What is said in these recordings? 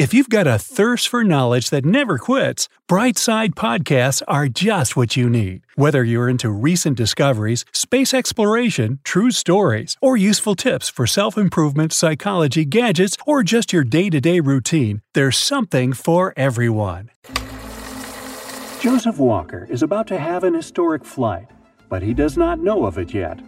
If you've got a thirst for knowledge that never quits, Brightside Podcasts are just what you need. Whether you're into recent discoveries, space exploration, true stories, or useful tips for self improvement, psychology, gadgets, or just your day to day routine, there's something for everyone. Joseph Walker is about to have an historic flight, but he does not know of it yet.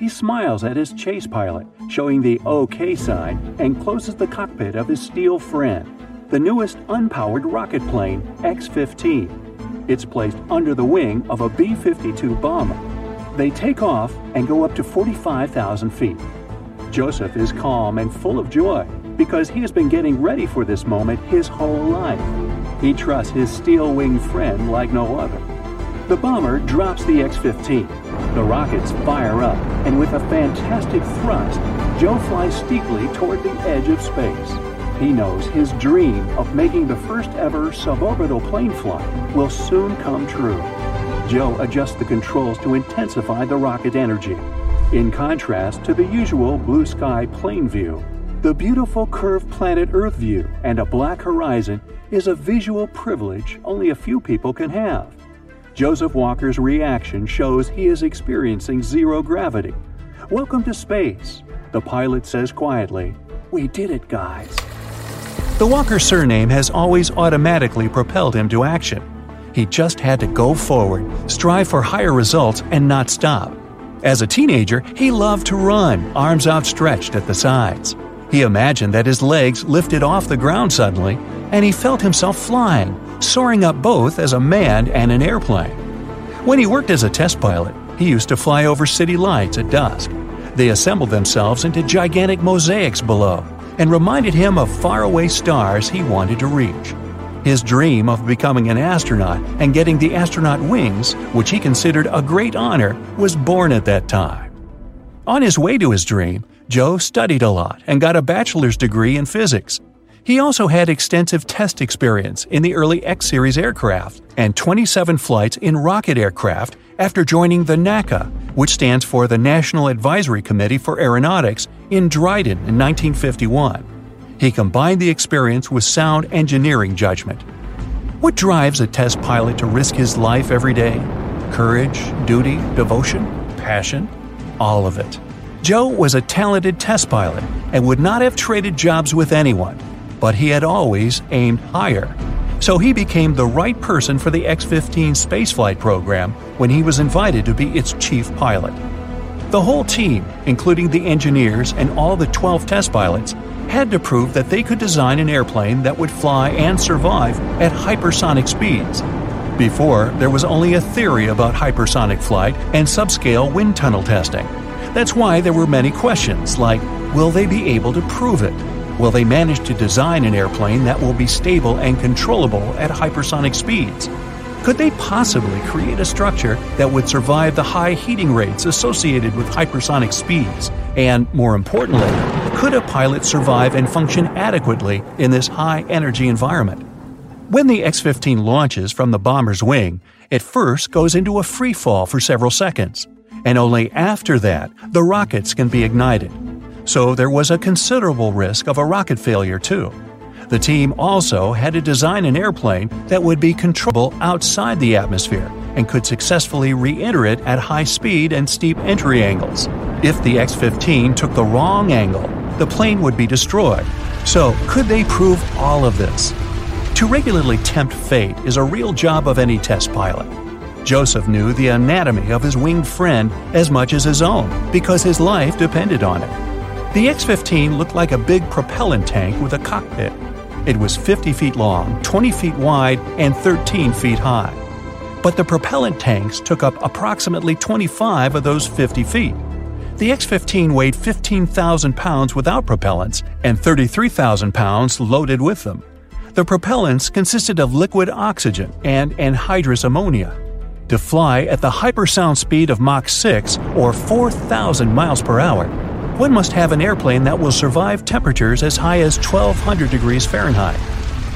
He smiles at his chase pilot, showing the OK sign, and closes the cockpit of his steel friend, the newest unpowered rocket plane, X 15. It's placed under the wing of a B 52 bomber. They take off and go up to 45,000 feet. Joseph is calm and full of joy because he has been getting ready for this moment his whole life. He trusts his steel winged friend like no other. The bomber drops the X 15. The rockets fire up, and with a fantastic thrust, Joe flies steeply toward the edge of space. He knows his dream of making the first ever suborbital plane flight will soon come true. Joe adjusts the controls to intensify the rocket energy. In contrast to the usual blue sky plane view, the beautiful curved planet Earth view and a black horizon is a visual privilege only a few people can have. Joseph Walker's reaction shows he is experiencing zero gravity. Welcome to space, the pilot says quietly. We did it, guys. The Walker surname has always automatically propelled him to action. He just had to go forward, strive for higher results, and not stop. As a teenager, he loved to run, arms outstretched at the sides. He imagined that his legs lifted off the ground suddenly, and he felt himself flying, soaring up both as a man and an airplane. When he worked as a test pilot, he used to fly over city lights at dusk. They assembled themselves into gigantic mosaics below and reminded him of faraway stars he wanted to reach. His dream of becoming an astronaut and getting the astronaut wings, which he considered a great honor, was born at that time. On his way to his dream, Joe studied a lot and got a bachelor's degree in physics. He also had extensive test experience in the early X Series aircraft and 27 flights in rocket aircraft after joining the NACA, which stands for the National Advisory Committee for Aeronautics, in Dryden in 1951. He combined the experience with sound engineering judgment. What drives a test pilot to risk his life every day? Courage, duty, devotion, passion? All of it. Joe was a talented test pilot and would not have traded jobs with anyone but he had always aimed higher. So he became the right person for the X 15 spaceflight program when he was invited to be its chief pilot. The whole team, including the engineers and all the 12 test pilots, had to prove that they could design an airplane that would fly and survive at hypersonic speeds. Before, there was only a theory about hypersonic flight and subscale wind tunnel testing. That's why there were many questions like will they be able to prove it? Will they manage to design an airplane that will be stable and controllable at hypersonic speeds? Could they possibly create a structure that would survive the high heating rates associated with hypersonic speeds? And, more importantly, could a pilot survive and function adequately in this high energy environment? When the X 15 launches from the bomber's wing, it first goes into a free fall for several seconds, and only after that the rockets can be ignited so there was a considerable risk of a rocket failure too. The team also had to design an airplane that would be controllable outside the atmosphere and could successfully re enter it at high speed and steep entry angles. If the X 15 took the wrong angle, the plane would be destroyed. So, could they prove all of this? To regularly tempt fate is a real job of any test pilot. Joseph knew the anatomy of his winged friend as much as his own because his life depended on it. The X 15 looked like a big propellant tank with a cockpit. It was 50 feet long, 20 feet wide, and 13 feet high. But the propellant tanks took up approximately 25 of those 50 feet. The X 15 weighed 15,000 pounds without propellants and 33,000 pounds loaded with them. The propellants consisted of liquid oxygen and anhydrous ammonia. To fly at the hypersound speed of Mach 6 or 4,000 miles per hour, one must have an airplane that will survive temperatures as high as 1200 degrees Fahrenheit.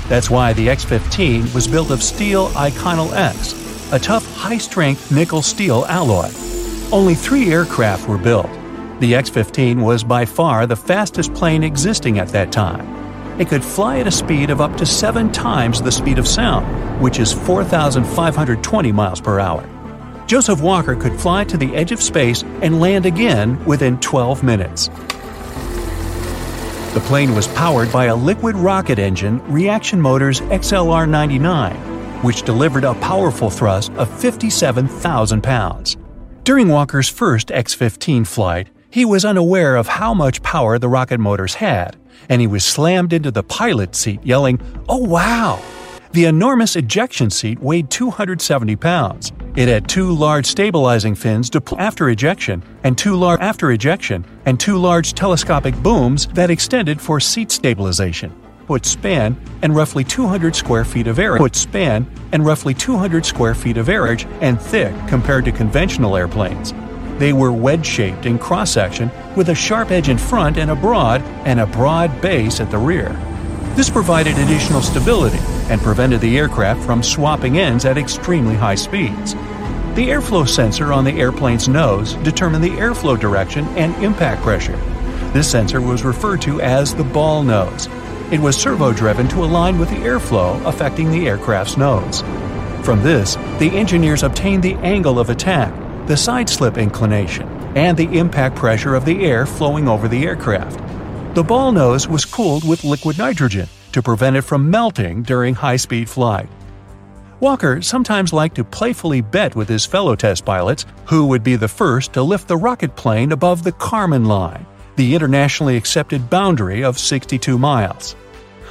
That's why the X 15 was built of steel Inconel X, a tough, high strength nickel steel alloy. Only three aircraft were built. The X 15 was by far the fastest plane existing at that time. it could fly at a speed of up to seven times the speed of sound, which is 4,520 miles per hour. Joseph Walker could fly to the edge of space and land again within 12 minutes. The plane was powered by a liquid rocket engine Reaction Motors XLR 99, which delivered a powerful thrust of 57,000 pounds. During Walker's first X 15 flight, he was unaware of how much power the rocket motors had, and he was slammed into the pilot seat yelling, Oh wow! The enormous ejection seat weighed 270 pounds. It had two large stabilizing fins after ejection and two large after ejection and two large telescopic booms that extended for seat stabilization. Foot span and roughly 200 square feet of air. Foot span and roughly 200 square feet of airage and thick compared to conventional airplanes. They were wedge-shaped in cross-section with a sharp edge in front and a broad and a broad base at the rear. This provided additional stability and prevented the aircraft from swapping ends at extremely high speeds. The airflow sensor on the airplane's nose determined the airflow direction and impact pressure. This sensor was referred to as the ball nose. It was servo driven to align with the airflow affecting the aircraft's nose. From this, the engineers obtained the angle of attack, the side slip inclination, and the impact pressure of the air flowing over the aircraft. The ball nose was cooled with liquid nitrogen to prevent it from melting during high speed flight. Walker sometimes liked to playfully bet with his fellow test pilots who would be the first to lift the rocket plane above the Kármán line, the internationally accepted boundary of 62 miles.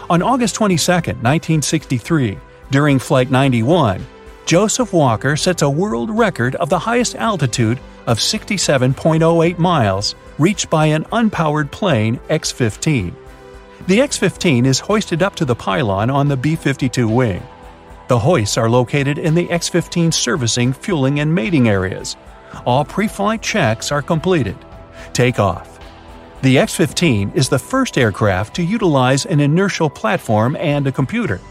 On August 22, 1963, during Flight 91, Joseph Walker sets a world record of the highest altitude of 67.08 miles reached by an unpowered plane X 15. The X 15 is hoisted up to the pylon on the B 52 wing. The hoists are located in the X 15 servicing, fueling, and mating areas. All pre flight checks are completed. Take off. The X 15 is the first aircraft to utilize an inertial platform and a computer.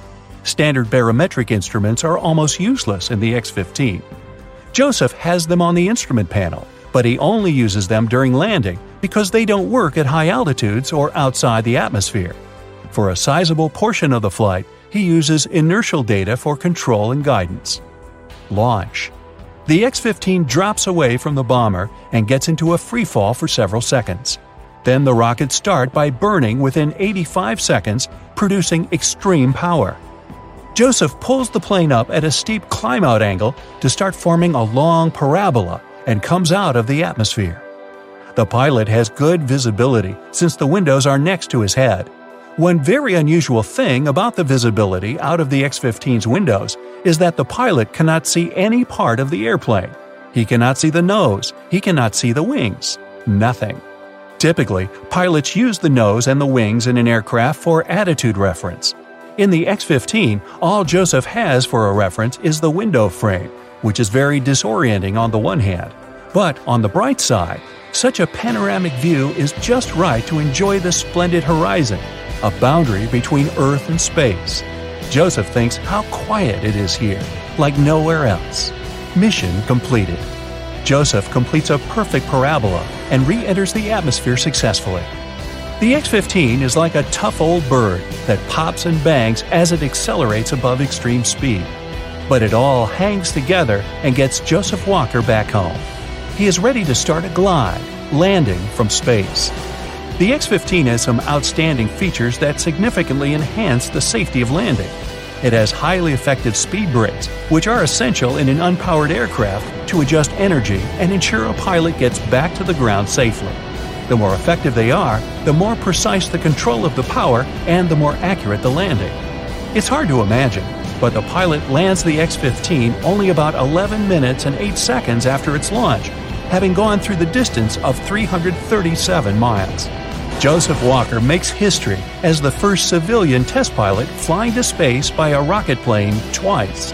Standard barometric instruments are almost useless in the X 15. Joseph has them on the instrument panel, but he only uses them during landing because they don't work at high altitudes or outside the atmosphere. For a sizable portion of the flight, he uses inertial data for control and guidance. Launch. The X 15 drops away from the bomber and gets into a free fall for several seconds. Then the rockets start by burning within 85 seconds, producing extreme power. Joseph pulls the plane up at a steep climb out angle to start forming a long parabola and comes out of the atmosphere. The pilot has good visibility since the windows are next to his head. One very unusual thing about the visibility out of the X 15's windows is that the pilot cannot see any part of the airplane. He cannot see the nose, he cannot see the wings. Nothing. Typically, pilots use the nose and the wings in an aircraft for attitude reference. In the X 15, all Joseph has for a reference is the window frame, which is very disorienting on the one hand. But on the bright side, such a panoramic view is just right to enjoy the splendid horizon, a boundary between Earth and space. Joseph thinks how quiet it is here, like nowhere else. Mission completed. Joseph completes a perfect parabola and re enters the atmosphere successfully. The X 15 is like a tough old bird that pops and bangs as it accelerates above extreme speed but it all hangs together and gets Joseph Walker back home. He is ready to start a glide, landing from space. The X 15 has some outstanding features that significantly enhance the safety of landing. It has highly effective speed brakes, which are essential in an unpowered aircraft to adjust energy and ensure a pilot gets back to the ground safely. The more effective they are, the more precise the control of the power and the more accurate the landing. It's hard to imagine, but the pilot lands the X 15 only about 11 minutes and 8 seconds after its launch, having gone through the distance of 337 miles. Joseph Walker makes history as the first civilian test pilot flying to space by a rocket plane twice.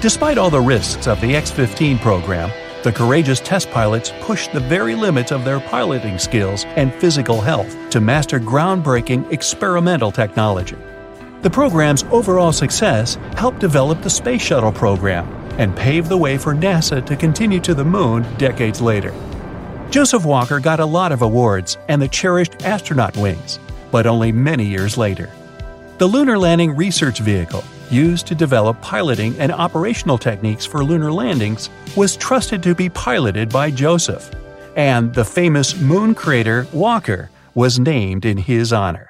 Despite all the risks of the X 15 program, the courageous test pilots pushed the very limits of their piloting skills and physical health to master groundbreaking experimental technology. The program's overall success helped develop the Space Shuttle program and pave the way for NASA to continue to the moon decades later. Joseph Walker got a lot of awards and the cherished astronaut wings, but only many years later. The Lunar Landing Research Vehicle, used to develop piloting and operational techniques for lunar landings, was trusted to be piloted by Joseph, and the famous moon crater Walker was named in his honor.